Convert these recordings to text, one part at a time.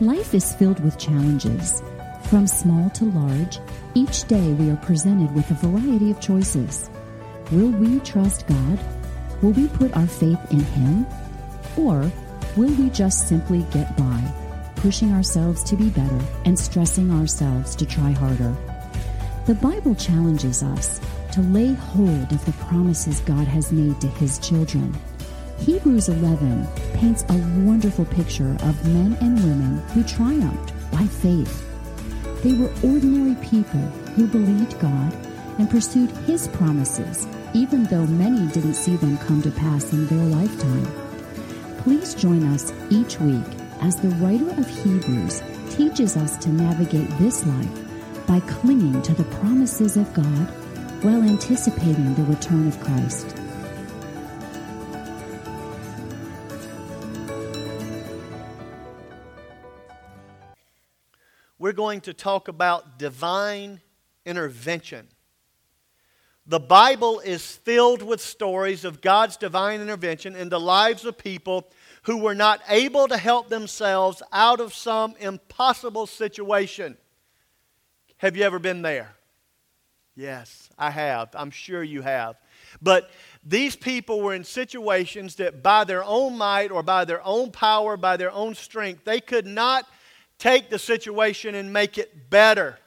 Life is filled with challenges. From small to large, each day we are presented with a variety of choices. Will we trust God? Will we put our faith in Him? Or will we just simply get by, pushing ourselves to be better and stressing ourselves to try harder? The Bible challenges us to lay hold of the promises God has made to His children. Hebrews 11 paints a wonderful picture of men and women who triumphed by faith. They were ordinary people who believed God and pursued His promises, even though many didn't see them come to pass in their lifetime. Please join us each week as the writer of Hebrews teaches us to navigate this life by clinging to the promises of God while anticipating the return of Christ. Going to talk about divine intervention. The Bible is filled with stories of God's divine intervention in the lives of people who were not able to help themselves out of some impossible situation. Have you ever been there? Yes, I have. I'm sure you have. But these people were in situations that by their own might or by their own power, by their own strength, they could not take the situation and make it better.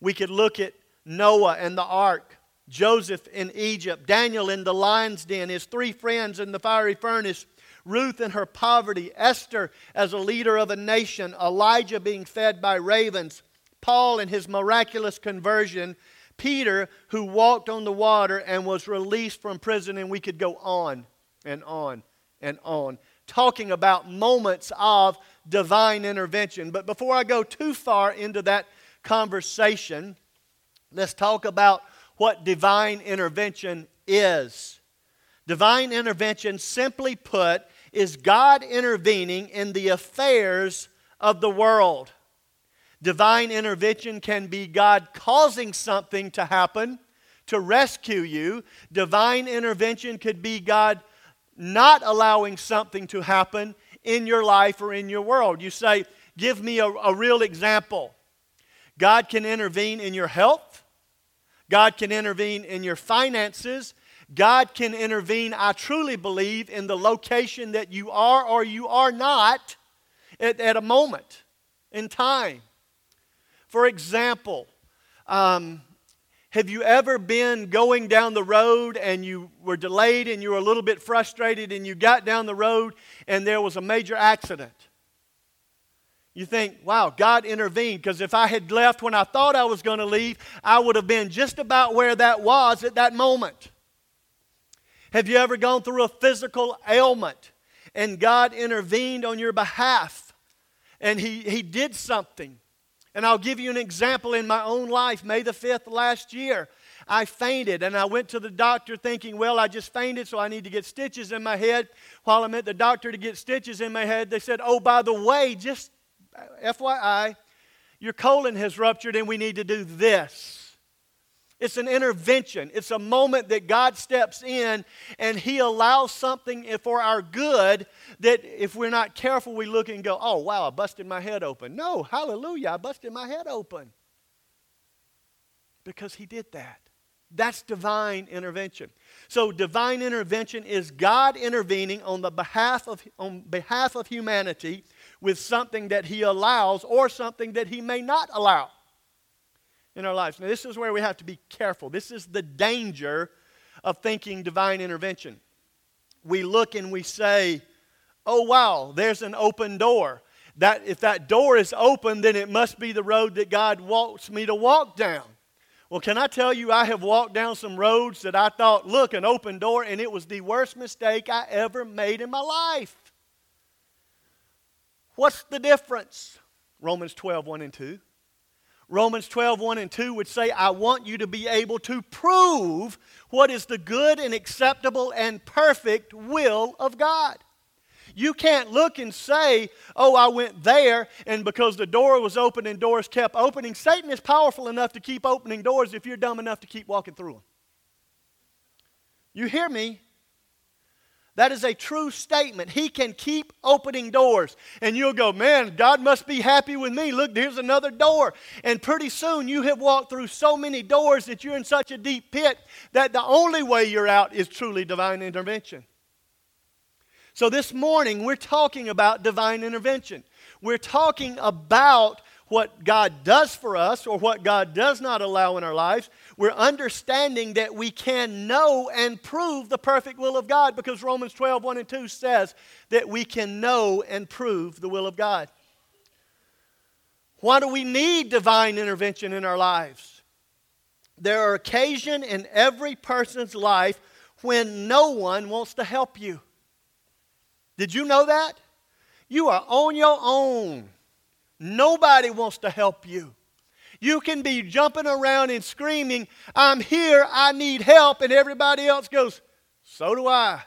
We could look at Noah and the ark, Joseph in Egypt, Daniel in the lion's den, his three friends in the fiery furnace, Ruth in her poverty, Esther as a leader of a nation, Elijah being fed by ravens, Paul in his miraculous conversion, Peter who walked on the water and was released from prison, and we could go on and on and on, talking about moments of divine intervention. But before I go too far into that conversation, let's talk about what divine intervention is. Divine intervention, simply put, is God intervening in the affairs of the world. Divine intervention can be God causing something to happen to rescue you. Divine intervention could be God not allowing something to happen in your life or in your world. You say, Give me a, a real example. God can intervene in your health, God can intervene in your finances. God can intervene, I truly believe, in the location that you are or you are not at, at a moment in time. For example, um, have you ever been going down the road and you were delayed and you were a little bit frustrated and you got down the road and there was a major accident? You think, wow, God intervened because if I had left when I thought I was going to leave, I would have been just about where that was at that moment. Have you ever gone through a physical ailment and God intervened on your behalf and He, he did something? And I'll give you an example in my own life. May the 5th last year, I fainted and I went to the doctor thinking, well, I just fainted, so I need to get stitches in my head. While I'm at the doctor to get stitches in my head, they said, oh, by the way, just uh, FYI, your colon has ruptured and we need to do this. It's an intervention. It's a moment that God steps in and He allows something for our good that if we're not careful, we look and go, oh, wow, I busted my head open. No, hallelujah, I busted my head open. Because He did that. That's divine intervention. So, divine intervention is God intervening on, the behalf of, on behalf of humanity with something that He allows or something that He may not allow in our lives. Now, this is where we have to be careful. This is the danger of thinking divine intervention. We look and we say, oh, wow, there's an open door. That, if that door is open, then it must be the road that God wants me to walk down. Well, can I tell you, I have walked down some roads that I thought, look, an open door, and it was the worst mistake I ever made in my life. What's the difference? Romans 12, 1 and 2. Romans 12, 1 and 2 would say, I want you to be able to prove what is the good and acceptable and perfect will of God. You can't look and say, Oh, I went there, and because the door was open and doors kept opening. Satan is powerful enough to keep opening doors if you're dumb enough to keep walking through them. You hear me? That is a true statement. He can keep opening doors. And you'll go, man, God must be happy with me. Look, here's another door. And pretty soon you have walked through so many doors that you're in such a deep pit that the only way you're out is truly divine intervention. So this morning we're talking about divine intervention. We're talking about what God does for us or what God does not allow in our lives, we're understanding that we can know and prove the perfect will of God because Romans 12, 1 and 2 says that we can know and prove the will of God. Why do we need divine intervention in our lives? There are occasions in every person's life when no one wants to help you. Did you know that? You are on your own. Nobody wants to help you. You can be jumping around and screaming, I'm here, I need help, and everybody else goes, So do I.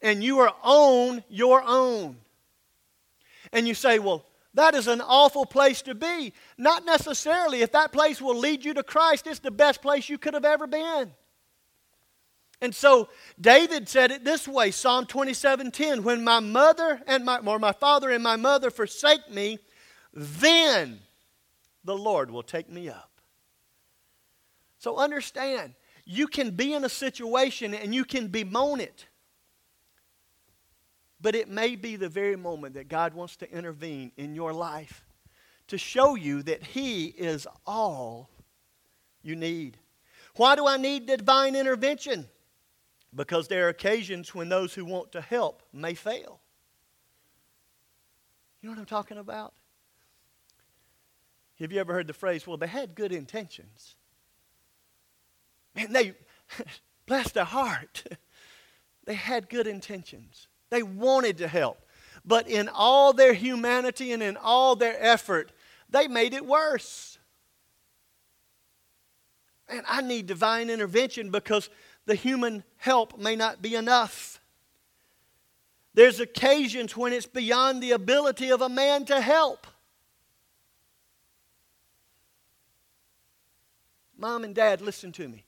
And you are on your own. And you say, Well, that is an awful place to be. Not necessarily. If that place will lead you to Christ, it's the best place you could have ever been. And so David said it this way, Psalm 27:10, when my mother and my or my father and my mother forsake me, then the Lord will take me up. So understand, you can be in a situation and you can bemoan it. But it may be the very moment that God wants to intervene in your life to show you that He is all you need. Why do I need divine intervention? Because there are occasions when those who want to help may fail. You know what I'm talking about? Have you ever heard the phrase, well, they had good intentions? Man, they, bless their heart, they had good intentions. They wanted to help. But in all their humanity and in all their effort, they made it worse. And I need divine intervention because the human help may not be enough. There's occasions when it's beyond the ability of a man to help. Mom and dad, listen to me.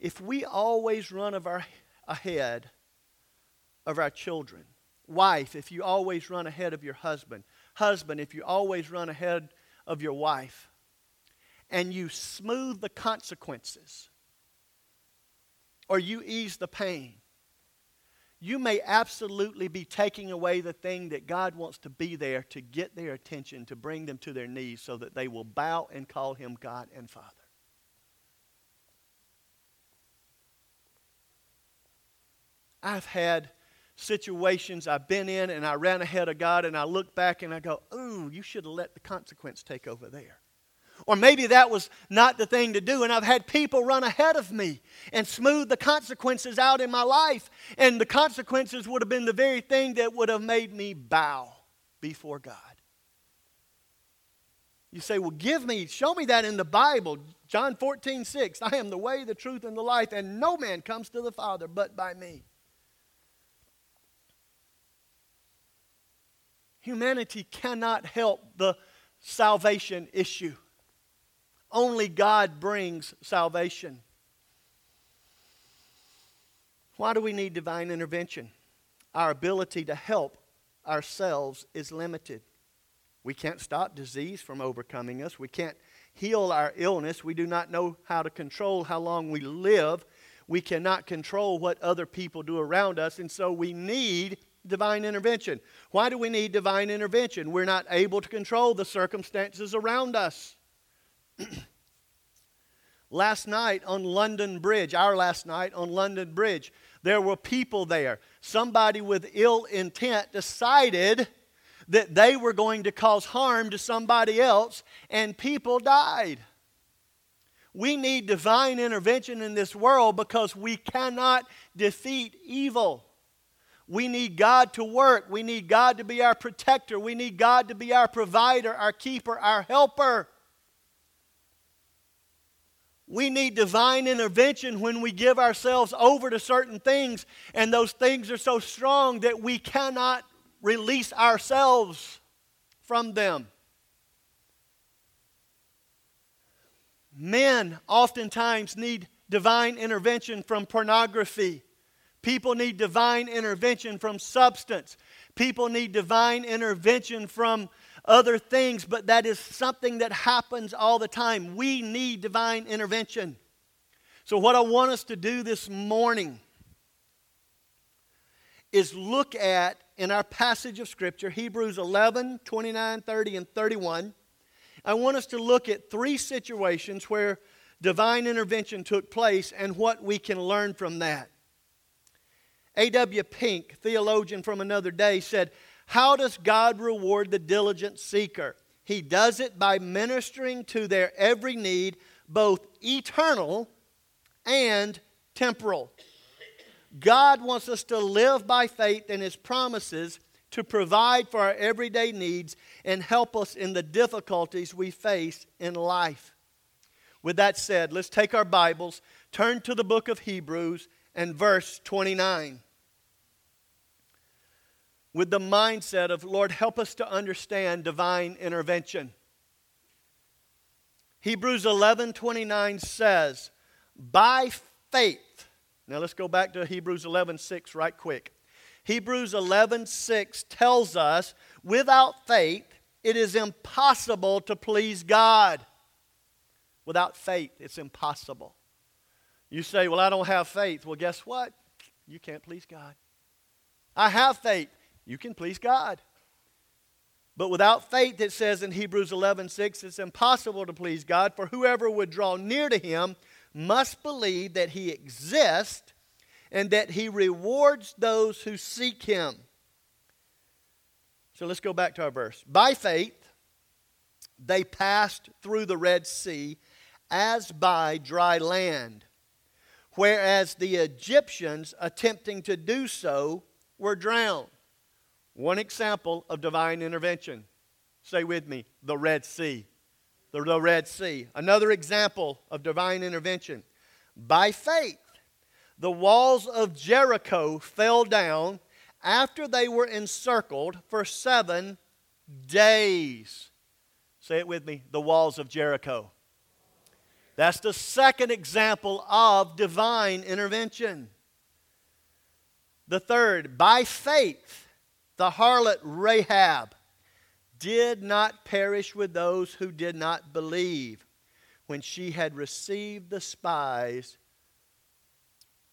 If we always run of our, ahead of our children, wife, if you always run ahead of your husband, husband, if you always run ahead of your wife, and you smooth the consequences or you ease the pain, you may absolutely be taking away the thing that God wants to be there to get their attention, to bring them to their knees so that they will bow and call Him God and Father. I've had situations I've been in and I ran ahead of God and I look back and I go, ooh, you should have let the consequence take over there. Or maybe that was not the thing to do, and I've had people run ahead of me and smooth the consequences out in my life, and the consequences would have been the very thing that would have made me bow before God. You say, Well, give me, show me that in the Bible. John 14, 6. I am the way, the truth, and the life, and no man comes to the Father but by me. Humanity cannot help the salvation issue. Only God brings salvation. Why do we need divine intervention? Our ability to help ourselves is limited. We can't stop disease from overcoming us. We can't heal our illness. We do not know how to control how long we live. We cannot control what other people do around us, and so we need divine intervention. Why do we need divine intervention? We're not able to control the circumstances around us. last night on London Bridge, our last night on London Bridge, there were people there. Somebody with ill intent decided that they were going to cause harm to somebody else, and people died. We need divine intervention in this world because we cannot defeat evil. We need God to work. We need God to be our protector. We need God to be our provider, our keeper, our helper. We need divine intervention when we give ourselves over to certain things, and those things are so strong that we cannot release ourselves from them. Men oftentimes need divine intervention from pornography. People need divine intervention from substance. People need divine intervention from other things, but that is something that happens all the time. We need divine intervention. So, what I want us to do this morning is look at in our passage of Scripture, Hebrews 11, 29, 30, and 31. I want us to look at three situations where divine intervention took place and what we can learn from that. A.W. Pink, theologian from another day, said, How does God reward the diligent seeker? He does it by ministering to their every need, both eternal and temporal. God wants us to live by faith in His promises to provide for our everyday needs and help us in the difficulties we face in life. With that said, let's take our Bibles, turn to the book of Hebrews and verse 29. With the mindset of, Lord, help us to understand divine intervention. Hebrews 11:29 says, "By faith now let's go back to Hebrews 11:6 right quick. Hebrews 11:6 tells us without faith it is impossible to please God. Without faith it's impossible. You say, "Well, I don't have faith." Well, guess what? You can't please God. I have faith. You can please God. But without faith, it says in Hebrews 11:6, it's impossible to please God, for whoever would draw near to him must believe that he exists and that he rewards those who seek him. So let's go back to our verse. By faith, they passed through the Red Sea as by dry land, whereas the Egyptians, attempting to do so, were drowned. One example of divine intervention. Say with me, the Red Sea the, the Red Sea. Another example of divine intervention. By faith, the walls of Jericho fell down after they were encircled for seven days. Say it with me the walls of Jericho. That's the second example of divine intervention. The third, by faith, the harlot Rahab did not perish with those who did not believe when she had received the spies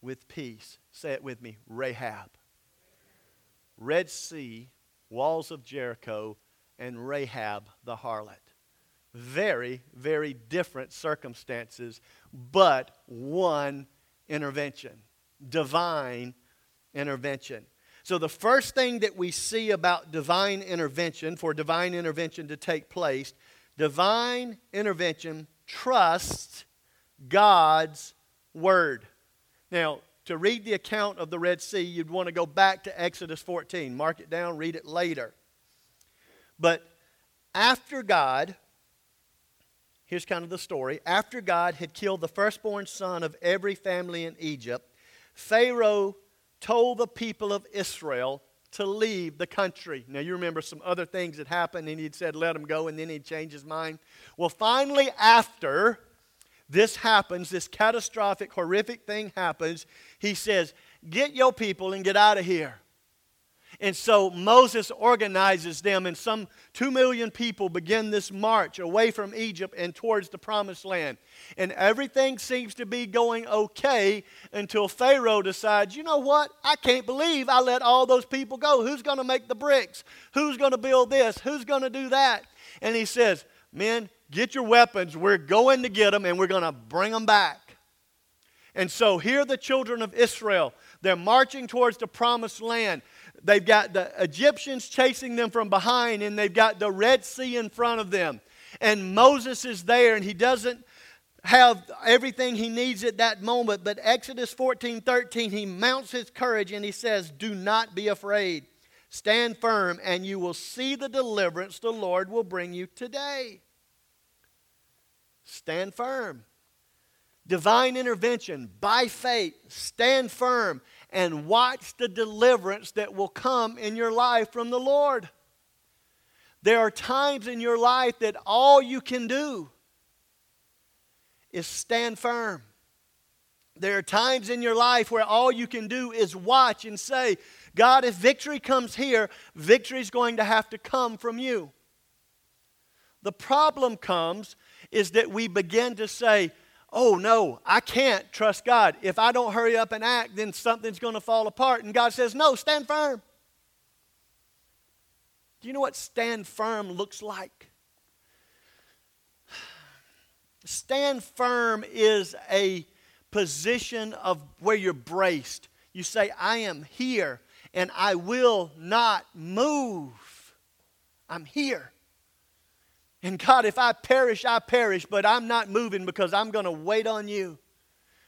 with peace. Say it with me Rahab. Red Sea, walls of Jericho, and Rahab the harlot. Very, very different circumstances, but one intervention divine intervention. So, the first thing that we see about divine intervention, for divine intervention to take place, divine intervention trusts God's word. Now, to read the account of the Red Sea, you'd want to go back to Exodus 14. Mark it down, read it later. But after God, here's kind of the story. After God had killed the firstborn son of every family in Egypt, Pharaoh told the people of Israel to leave the country. Now, you remember some other things that happened, and he'd said, let them go, and then he'd change his mind. Well, finally, after this happens, this catastrophic, horrific thing happens, he says, Get your people and get out of here. And so Moses organizes them, and some two million people begin this march away from Egypt and towards the promised land. And everything seems to be going okay until Pharaoh decides, you know what? I can't believe I let all those people go. Who's going to make the bricks? Who's going to build this? Who's going to do that? And he says, Men, get your weapons. We're going to get them, and we're going to bring them back. And so here the children of Israel, they're marching towards the promised land. They've got the Egyptians chasing them from behind, and they've got the Red Sea in front of them. And Moses is there, and he doesn't have everything he needs at that moment. But Exodus 14 13, he mounts his courage and he says, Do not be afraid. Stand firm, and you will see the deliverance the Lord will bring you today. Stand firm. Divine intervention by faith. Stand firm and watch the deliverance that will come in your life from the Lord. There are times in your life that all you can do is stand firm. There are times in your life where all you can do is watch and say, God, if victory comes here, victory is going to have to come from you. The problem comes is that we begin to say, oh no, I can't trust God. If I don't hurry up and act, then something's going to fall apart. And God says, no, stand firm. Do you know what stand firm looks like? Stand firm is a position of where you're braced. You say, I am here and I will not move. I'm here. And God, if I perish, I perish, but I'm not moving because I'm going to wait on you.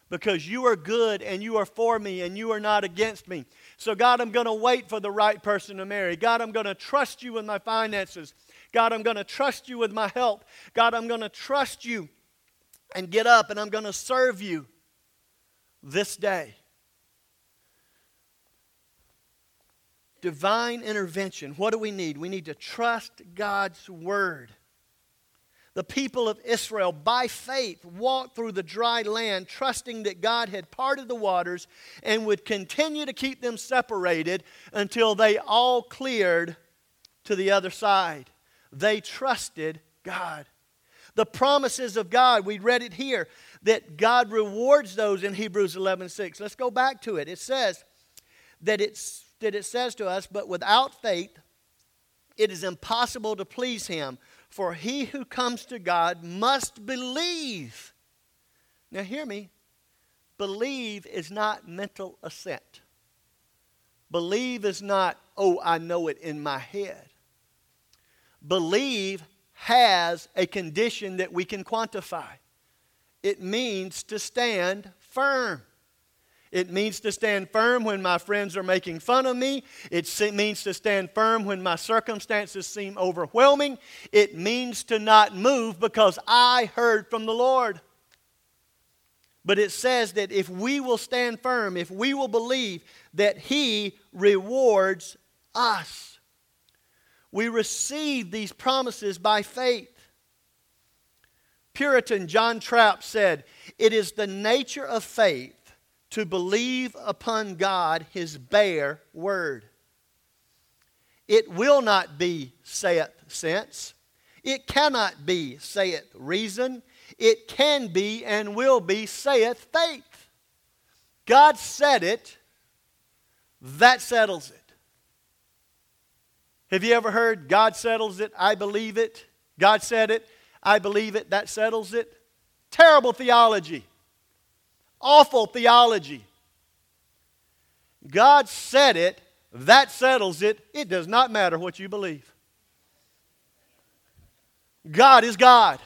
Because you are good and you are for me and you are not against me. So, God, I'm going to wait for the right person to marry. God, I'm going to trust you with my finances. God, I'm going to trust you with my help. God, I'm going to trust you and get up and I'm going to serve you this day. Divine intervention. What do we need? We need to trust God's word the people of Israel, by faith, walked through the dry land, trusting that God had parted the waters and would continue to keep them separated until they all cleared to the other side. They trusted God. The promises of God, we read it here, that God rewards those in Hebrews 11 6. Let's go back to it. It says that, it's, that it says to us, but without faith, it is impossible to please Him. For he who comes to God must believe. Now, hear me. Believe is not mental assent. Believe is not, oh, I know it in my head. Believe has a condition that we can quantify. It means to stand firm. It means to stand firm when my friends are making fun of me. It means to stand firm when my circumstances seem overwhelming. It means to not move because I heard from the Lord. But it says that if we will stand firm, if we will believe that He rewards us, we receive these promises by faith. Puritan John Trapp said, It is the nature of faith to believe upon God, His bare word. It will not be saith sense. It cannot be saith reason. It can be and will be saith faith. God said it, that settles it. Have you ever heard God settles it, I believe it? God said it, I believe it, that settles it? Terrible theology awful theology. God said it, that settles it. It does not matter what you believe. God is God.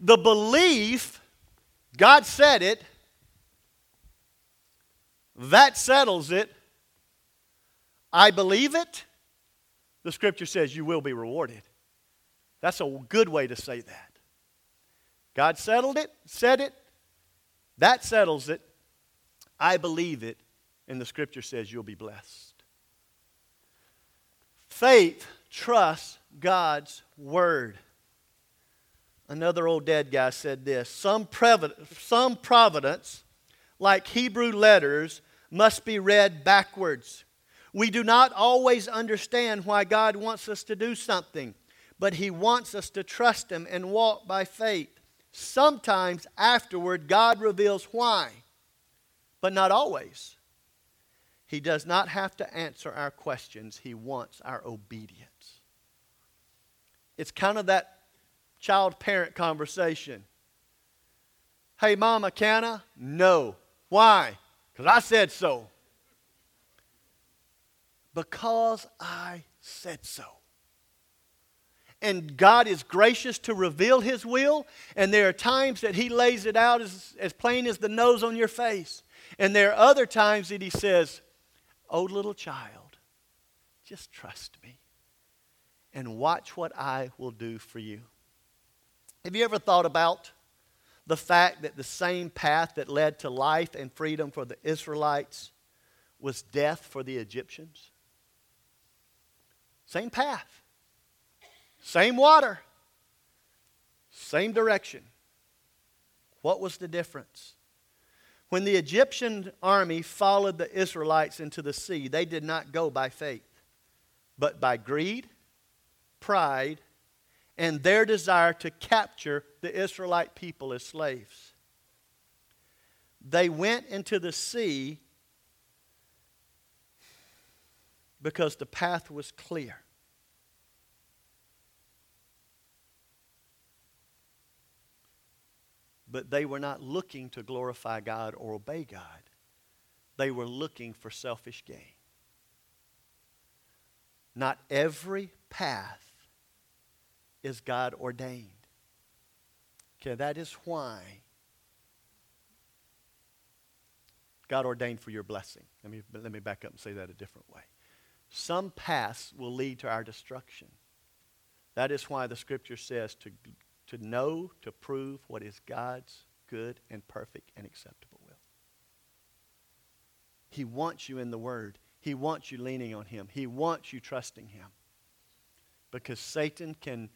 The belief, God said it, that settles it. I believe it. The scripture says you will be rewarded. That's a good way to say that. God settled it, said it, that settles it. I believe it, and the scripture says you'll be blessed. Faith trusts God's word. Another old dead guy said this some, some providence, like Hebrew letters, must be read backwards. We do not always understand why God wants us to do something, but He wants us to trust Him and walk by faith. Sometimes afterward, God reveals why, but not always. He does not have to answer our questions, He wants our obedience. It's kind of that child parent conversation. Hey, Mama, can I? No. Why? Because I said so. Because I said so and God is gracious to reveal His will, and there are times that He lays it out as, as plain as the nose on your face. And there are other times that He says, Oh, little child, just trust me and watch what I will do for you. Have you ever thought about the fact that the same path that led to life and freedom for the Israelites was death for the Egyptians? Same path. Same water, same direction. What was the difference? When the Egyptian army followed the Israelites into the sea, they did not go by faith, but by greed, pride, and their desire to capture the Israelite people as slaves. They went into the sea because the path was clear. But they were not looking to glorify God or obey God. They were looking for selfish gain. Not every path is God ordained. Okay, that is why God ordained for your blessing. Let me, let me back up and say that a different way. Some paths will lead to our destruction. That is why the scripture says to, to know, to prove what is God's good and perfect and acceptable will. He wants you in the Word. He wants you leaning on Him. He wants you trusting Him. Because Satan can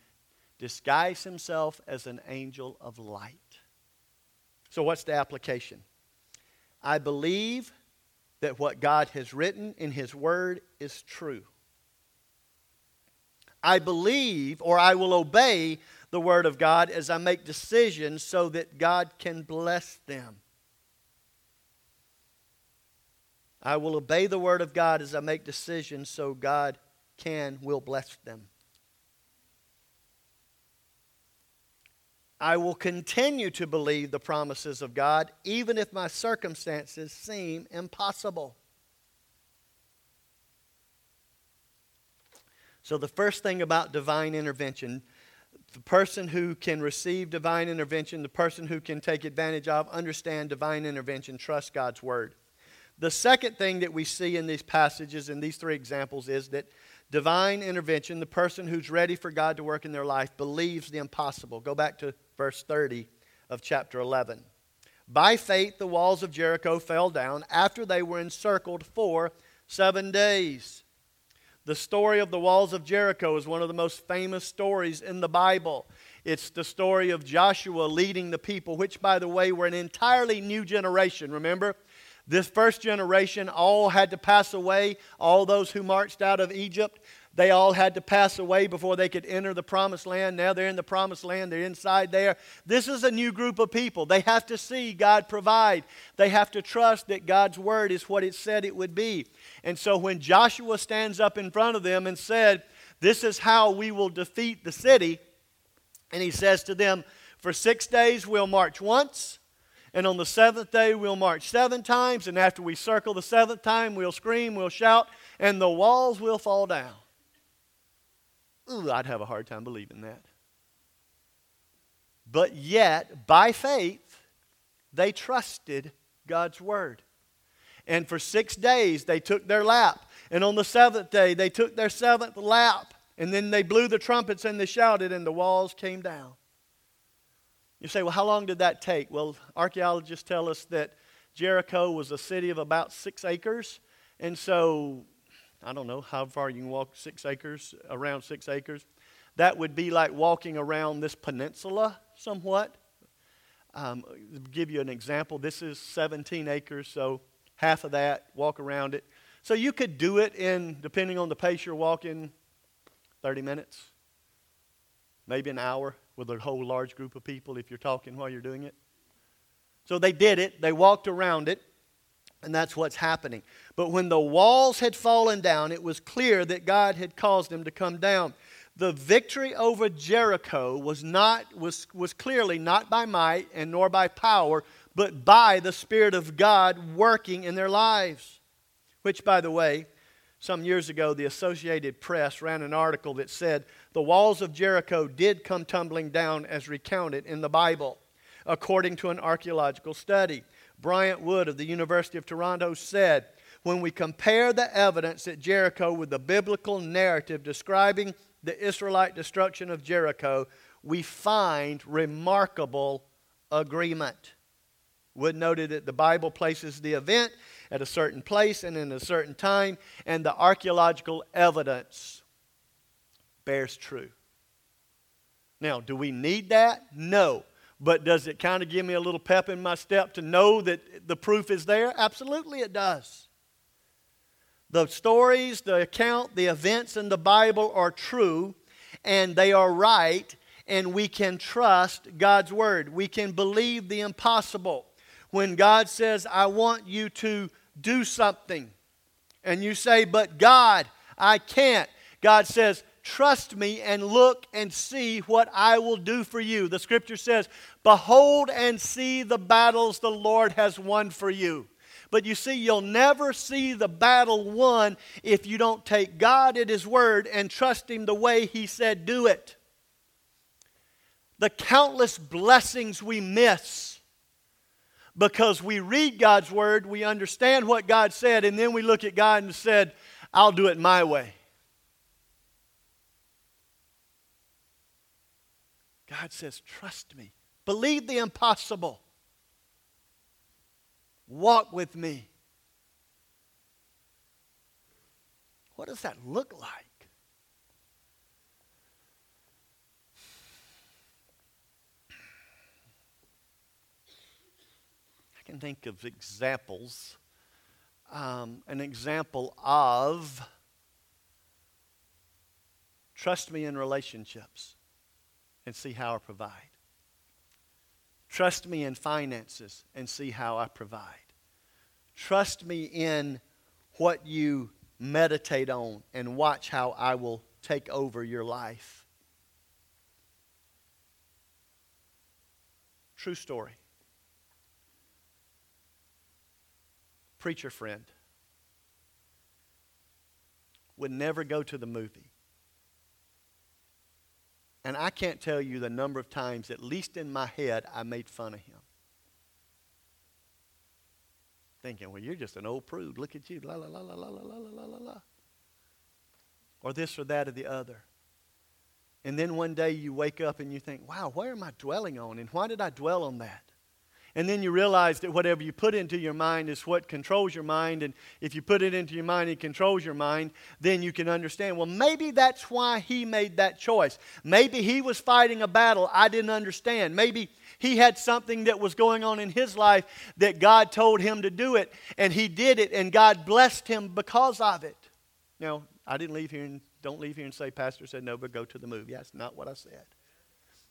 disguise himself as an angel of light. So, what's the application? I believe that what God has written in His Word is true. I believe or I will obey the Word of God as I make decisions so that God can bless them. I will obey the Word of God as I make decisions so God can, will bless them. I will continue to believe the promises of God, even if my circumstances seem impossible. So, the first thing about divine intervention, the person who can receive divine intervention, the person who can take advantage of, understand divine intervention, trust God's word. The second thing that we see in these passages, in these three examples, is that divine intervention, the person who's ready for God to work in their life, believes the impossible. Go back to verse 30 of chapter 11. By faith, the walls of Jericho fell down after they were encircled for seven days. The story of the walls of Jericho is one of the most famous stories in the Bible. It's the story of Joshua leading the people, which, by the way, were an entirely new generation. Remember? This first generation all had to pass away, all those who marched out of Egypt. They all had to pass away before they could enter the promised land. Now they're in the promised land, they're inside there. This is a new group of people. They have to see God provide, they have to trust that God's word is what it said it would be. And so when Joshua stands up in front of them and said, This is how we will defeat the city, and he says to them, For six days we'll march once. And on the seventh day, we'll march seven times. And after we circle the seventh time, we'll scream, we'll shout, and the walls will fall down. Ooh, I'd have a hard time believing that. But yet, by faith, they trusted God's word. And for six days, they took their lap. And on the seventh day, they took their seventh lap. And then they blew the trumpets and they shouted, and the walls came down. You say, well, how long did that take? Well, archaeologists tell us that Jericho was a city of about six acres. And so I don't know how far you can walk six acres, around six acres. That would be like walking around this peninsula somewhat. Um, give you an example. This is 17 acres, so half of that, walk around it. So you could do it in, depending on the pace you're walking, 30 minutes, maybe an hour with a whole large group of people if you're talking while you're doing it. So they did it, they walked around it. And that's what's happening. But when the walls had fallen down, it was clear that God had caused them to come down. The victory over Jericho was, not, was, was clearly not by might and nor by power, but by the Spirit of God working in their lives. Which, by the way, some years ago, the Associated Press ran an article that said the walls of Jericho did come tumbling down as recounted in the Bible, according to an archaeological study. Bryant Wood of the University of Toronto said, when we compare the evidence at Jericho with the biblical narrative describing the Israelite destruction of Jericho, we find remarkable agreement. Wood noted that the Bible places the event at a certain place and in a certain time, and the archaeological evidence bears true. Now, do we need that? No. But does it kind of give me a little pep in my step to know that the proof is there? Absolutely, it does. The stories, the account, the events in the Bible are true and they are right, and we can trust God's word. We can believe the impossible. When God says, I want you to do something, and you say, But God, I can't, God says, Trust me and look and see what I will do for you. The scripture says, Behold and see the battles the Lord has won for you. But you see, you'll never see the battle won if you don't take God at His word and trust Him the way He said do it. The countless blessings we miss because we read God's word, we understand what God said, and then we look at God and said, I'll do it my way. God says, Trust me. Believe the impossible. Walk with me. What does that look like? I can think of examples. Um, an example of trust me in relationships and see how I provide. Trust me in finances and see how I provide. Trust me in what you meditate on and watch how I will take over your life. True story. Preacher friend would never go to the movie and I can't tell you the number of times, at least in my head, I made fun of him. Thinking, well, you're just an old prude. Look at you. La, la, la, la, la, la, la, la, la. Or this or that or the other. And then one day you wake up and you think, wow, where am I dwelling on? And why did I dwell on that? And then you realize that whatever you put into your mind is what controls your mind. And if you put it into your mind, it controls your mind. Then you can understand, well, maybe that's why he made that choice. Maybe he was fighting a battle I didn't understand. Maybe he had something that was going on in his life that God told him to do it. And he did it, and God blessed him because of it. Now, I didn't leave here and don't leave here and say, Pastor said no, but go to the movie. That's not what I said.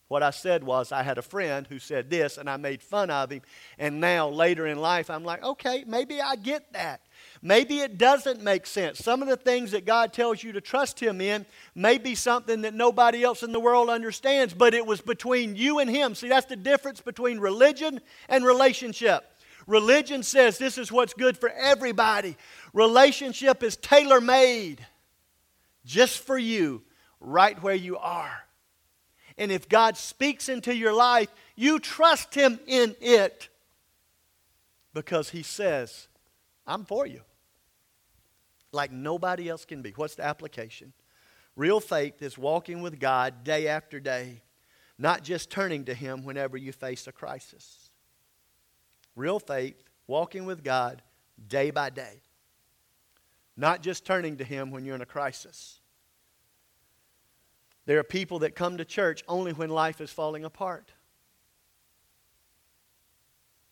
What I said was, I had a friend who said this, and I made fun of him. And now, later in life, I'm like, okay, maybe I get that. Maybe it doesn't make sense. Some of the things that God tells you to trust Him in may be something that nobody else in the world understands, but it was between you and Him. See, that's the difference between religion and relationship. Religion says this is what's good for everybody, relationship is tailor made just for you, right where you are. And if God speaks into your life, you trust Him in it because He says, I'm for you. Like nobody else can be. What's the application? Real faith is walking with God day after day, not just turning to Him whenever you face a crisis. Real faith, walking with God day by day, not just turning to Him when you're in a crisis. There are people that come to church only when life is falling apart.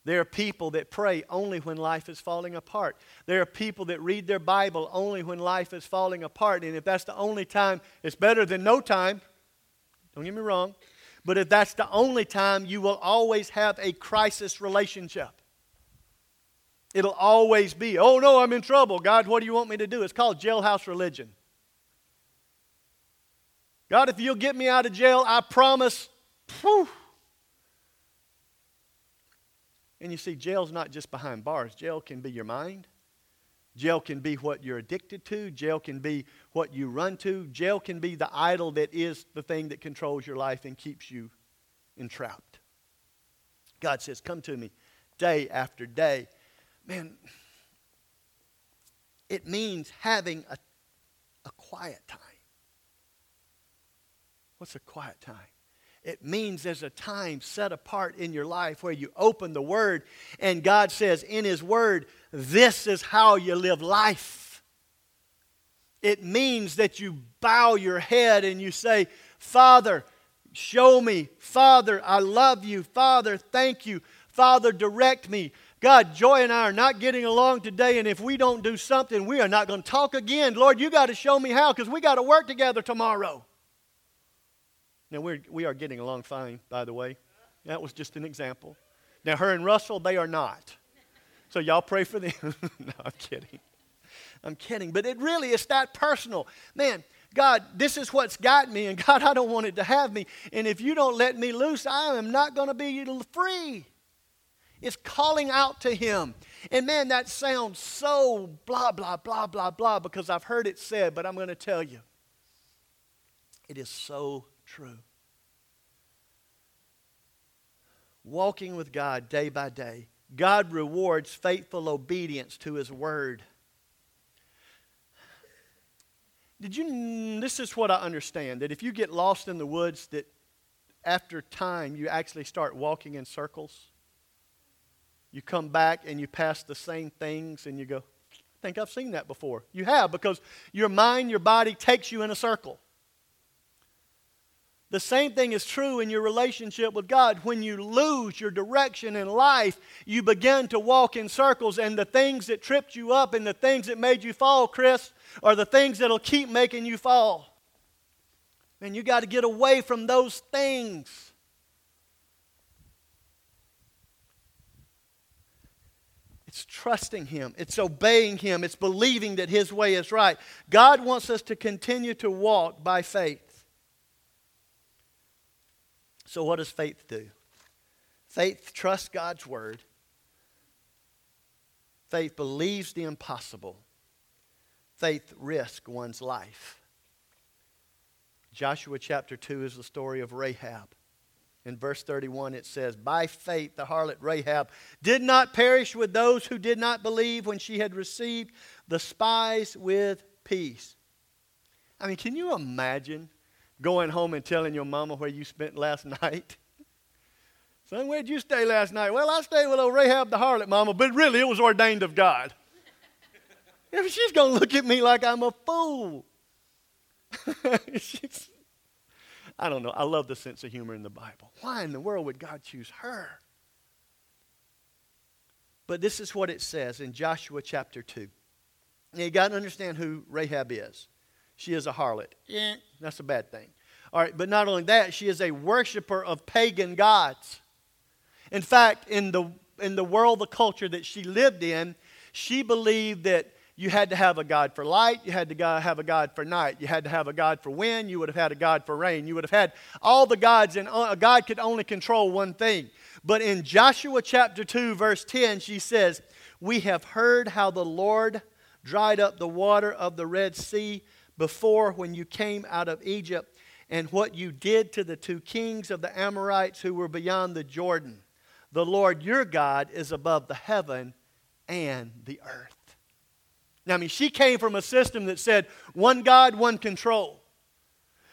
There are people that pray only when life is falling apart. There are people that read their Bible only when life is falling apart. And if that's the only time, it's better than no time. Don't get me wrong. But if that's the only time, you will always have a crisis relationship. It'll always be, oh no, I'm in trouble. God, what do you want me to do? It's called jailhouse religion. God, if you'll get me out of jail, I promise. Whew. And you see, jail's not just behind bars. Jail can be your mind. Jail can be what you're addicted to. Jail can be what you run to. Jail can be the idol that is the thing that controls your life and keeps you entrapped. God says, Come to me day after day. Man, it means having a, a quiet time. What's a quiet time? It means there's a time set apart in your life where you open the Word and God says in His Word, this is how you live life. It means that you bow your head and you say, Father, Show me. Father, I love you. Father, thank you. Father, direct me. God, Joy and I are not getting along today, and if we don't do something, we are not going to talk again. Lord, you got to show me how because we got to work together tomorrow. Now, we're, we are getting along fine, by the way. That was just an example. Now, her and Russell, they are not. So, y'all pray for them. no, I'm kidding. I'm kidding. But it really is that personal. Man, God, this is what's got me, and God, I don't want it to have me. And if you don't let me loose, I am not going to be free. It's calling out to Him. And man, that sounds so blah, blah, blah, blah, blah, because I've heard it said, but I'm going to tell you it is so true. Walking with God day by day, God rewards faithful obedience to His Word. Did you, this is what I understand that if you get lost in the woods, that after time you actually start walking in circles. You come back and you pass the same things and you go, I think I've seen that before. You have because your mind, your body takes you in a circle. The same thing is true in your relationship with God. When you lose your direction in life, you begin to walk in circles, and the things that tripped you up and the things that made you fall, Chris, are the things that'll keep making you fall. And you got to get away from those things. It's trusting Him, it's obeying Him, it's believing that His way is right. God wants us to continue to walk by faith. So, what does faith do? Faith trusts God's word. Faith believes the impossible. Faith risks one's life. Joshua chapter 2 is the story of Rahab. In verse 31, it says, By faith, the harlot Rahab did not perish with those who did not believe when she had received the spies with peace. I mean, can you imagine going home and telling your mama where you spent last night. Son, where'd you stay last night? Well, I stayed with old Rahab the harlot, mama, but really it was ordained of God. She's going to look at me like I'm a fool. I don't know. I love the sense of humor in the Bible. Why in the world would God choose her? But this is what it says in Joshua chapter 2. Now, you got to understand who Rahab is. She is a harlot. Yeah, that's a bad thing. All right, but not only that, she is a worshiper of pagan gods. In fact, in the, in the world, the culture that she lived in, she believed that you had to have a God for light, you had to have a God for night, you had to have a God for wind, you would have had a God for rain, you would have had all the gods, and uh, a God could only control one thing. But in Joshua chapter 2, verse 10, she says, We have heard how the Lord dried up the water of the Red Sea before when you came out of Egypt and what you did to the two kings of the Amorites who were beyond the Jordan. The Lord your God is above the heaven and the earth. Now, I mean, she came from a system that said one God, one control.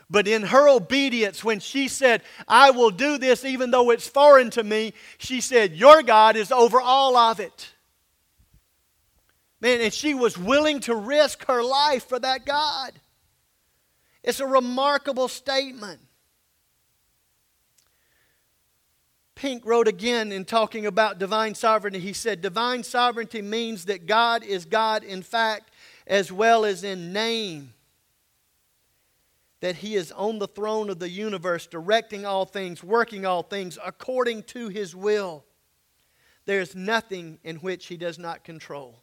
But in her obedience, when she said, I will do this even though it's foreign to me, she said, Your God is over all of it. Man, and she was willing to risk her life for that God. It's a remarkable statement. Pink wrote again in talking about divine sovereignty. He said, Divine sovereignty means that God is God in fact as well as in name. That He is on the throne of the universe, directing all things, working all things according to His will. There's nothing in which He does not control.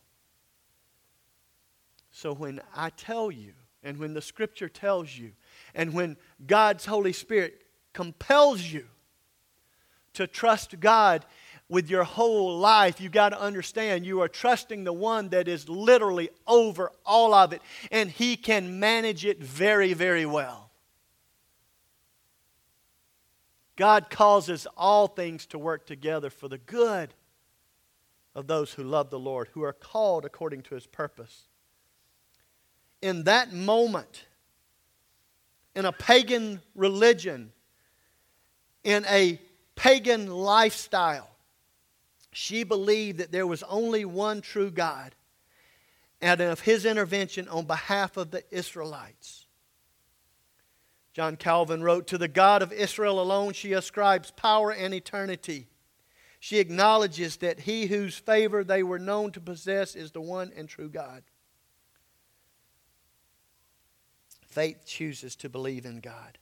So when I tell you, and when the scripture tells you, and when God's Holy Spirit compels you to trust God with your whole life, you've got to understand you are trusting the one that is literally over all of it, and He can manage it very, very well. God causes all things to work together for the good of those who love the Lord, who are called according to His purpose in that moment, in a pagan religion, in a pagan lifestyle, she believed that there was only one true God and of his intervention on behalf of the Israelites. John Calvin wrote, To the God of Israel alone she ascribes power and eternity. She acknowledges that he whose favor they were known to possess is the one and true God. Faith chooses to believe in God,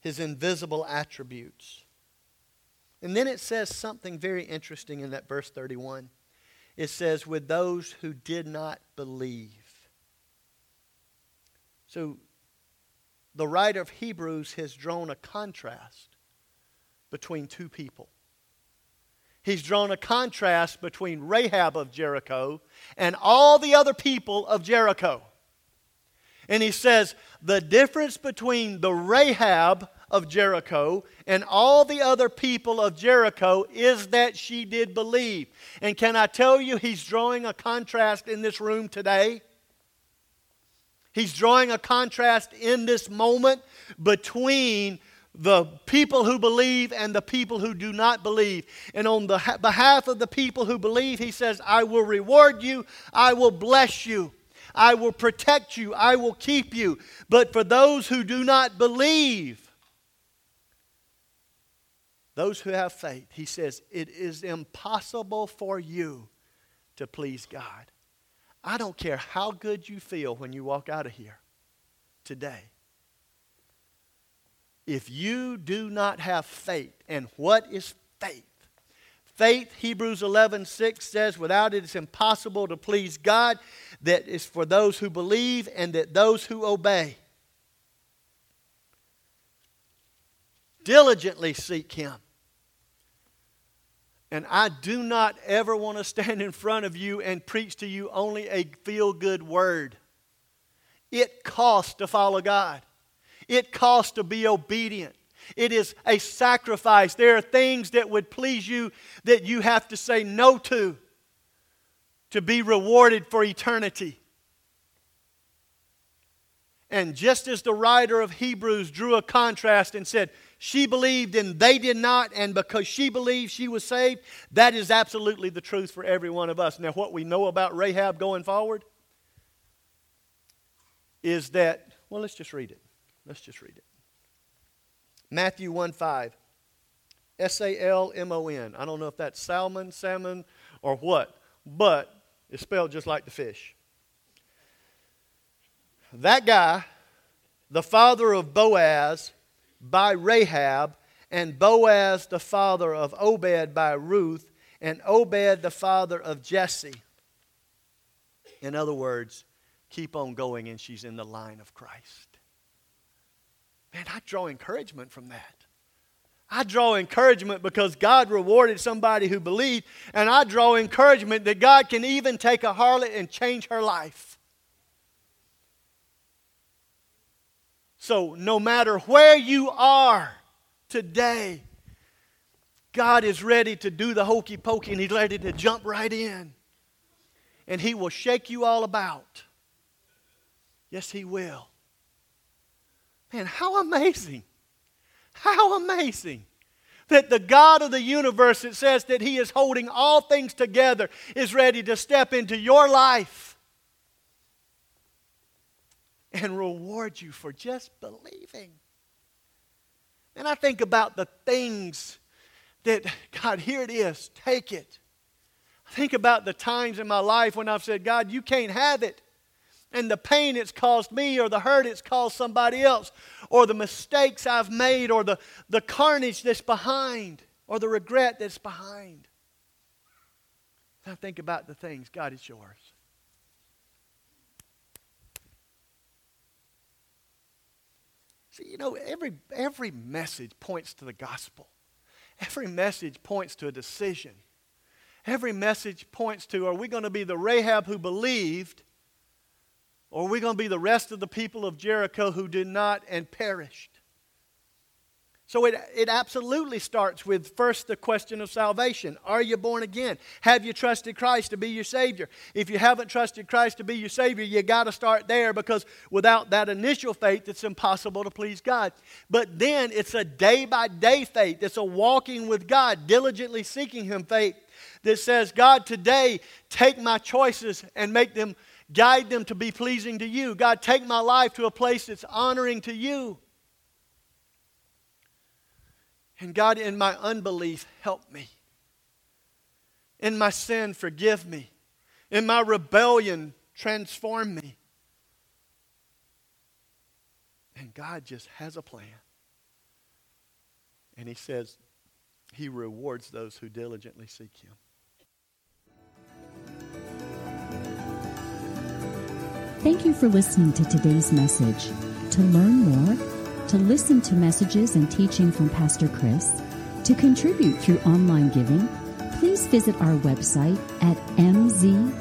his invisible attributes. And then it says something very interesting in that verse 31. It says, with those who did not believe. So the writer of Hebrews has drawn a contrast between two people. He's drawn a contrast between Rahab of Jericho and all the other people of Jericho. And he says the difference between the Rahab of Jericho and all the other people of Jericho is that she did believe. And can I tell you, he's drawing a contrast in this room today? He's drawing a contrast in this moment between the people who believe and the people who do not believe. And on the behalf of the people who believe, he says, I will reward you, I will bless you, I will protect you, I will keep you. But for those who do not believe, those who have faith, he says, it is impossible for you to please God. I don't care how good you feel when you walk out of here today. If you do not have faith, and what is faith? Faith, Hebrews 11, 6 says, without it it's impossible to please God, that is for those who believe and that those who obey. Diligently seek Him. And I do not ever want to stand in front of you and preach to you only a feel good word. It costs to follow God, it costs to be obedient. It is a sacrifice. There are things that would please you that you have to say no to to be rewarded for eternity. And just as the writer of Hebrews drew a contrast and said, she believed and they did not, and because she believed she was saved, that is absolutely the truth for every one of us. Now, what we know about Rahab going forward is that, well, let's just read it. Let's just read it. Matthew 1 5. S A L M O N. I don't know if that's salmon, salmon, or what, but it's spelled just like the fish. That guy, the father of Boaz, by Rahab, and Boaz the father of Obed by Ruth, and Obed the father of Jesse. In other words, keep on going, and she's in the line of Christ. Man, I draw encouragement from that. I draw encouragement because God rewarded somebody who believed, and I draw encouragement that God can even take a harlot and change her life. So, no matter where you are today, God is ready to do the hokey pokey and He's ready to jump right in. And He will shake you all about. Yes, He will. Man, how amazing! How amazing that the God of the universe, it says that He is holding all things together, is ready to step into your life and reward you for just believing. And I think about the things that, God, here it is, take it. I think about the times in my life when I've said, God, you can't have it. And the pain it's caused me, or the hurt it's caused somebody else, or the mistakes I've made, or the, the carnage that's behind, or the regret that's behind. I think about the things, God, is yours. See, you know, every, every message points to the gospel. Every message points to a decision. Every message points to are we going to be the Rahab who believed, or are we going to be the rest of the people of Jericho who did not and perished? So it, it absolutely starts with first the question of salvation. Are you born again? Have you trusted Christ to be your Savior? If you haven't trusted Christ to be your Savior, you got to start there because without that initial faith, it's impossible to please God. But then it's a day by day faith, it's a walking with God, diligently seeking Him faith that says, God, today take my choices and make them Guide them to be pleasing to you. God, take my life to a place that's honoring to you. And God, in my unbelief, help me. In my sin, forgive me. In my rebellion, transform me. And God just has a plan. And He says, He rewards those who diligently seek Him. Thank you for listening to today's message. To learn more, to listen to messages and teaching from Pastor Chris, to contribute through online giving, please visit our website at mzbc.org.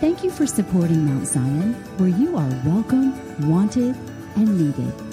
Thank you for supporting Mount Zion, where you are welcome, wanted, and needed.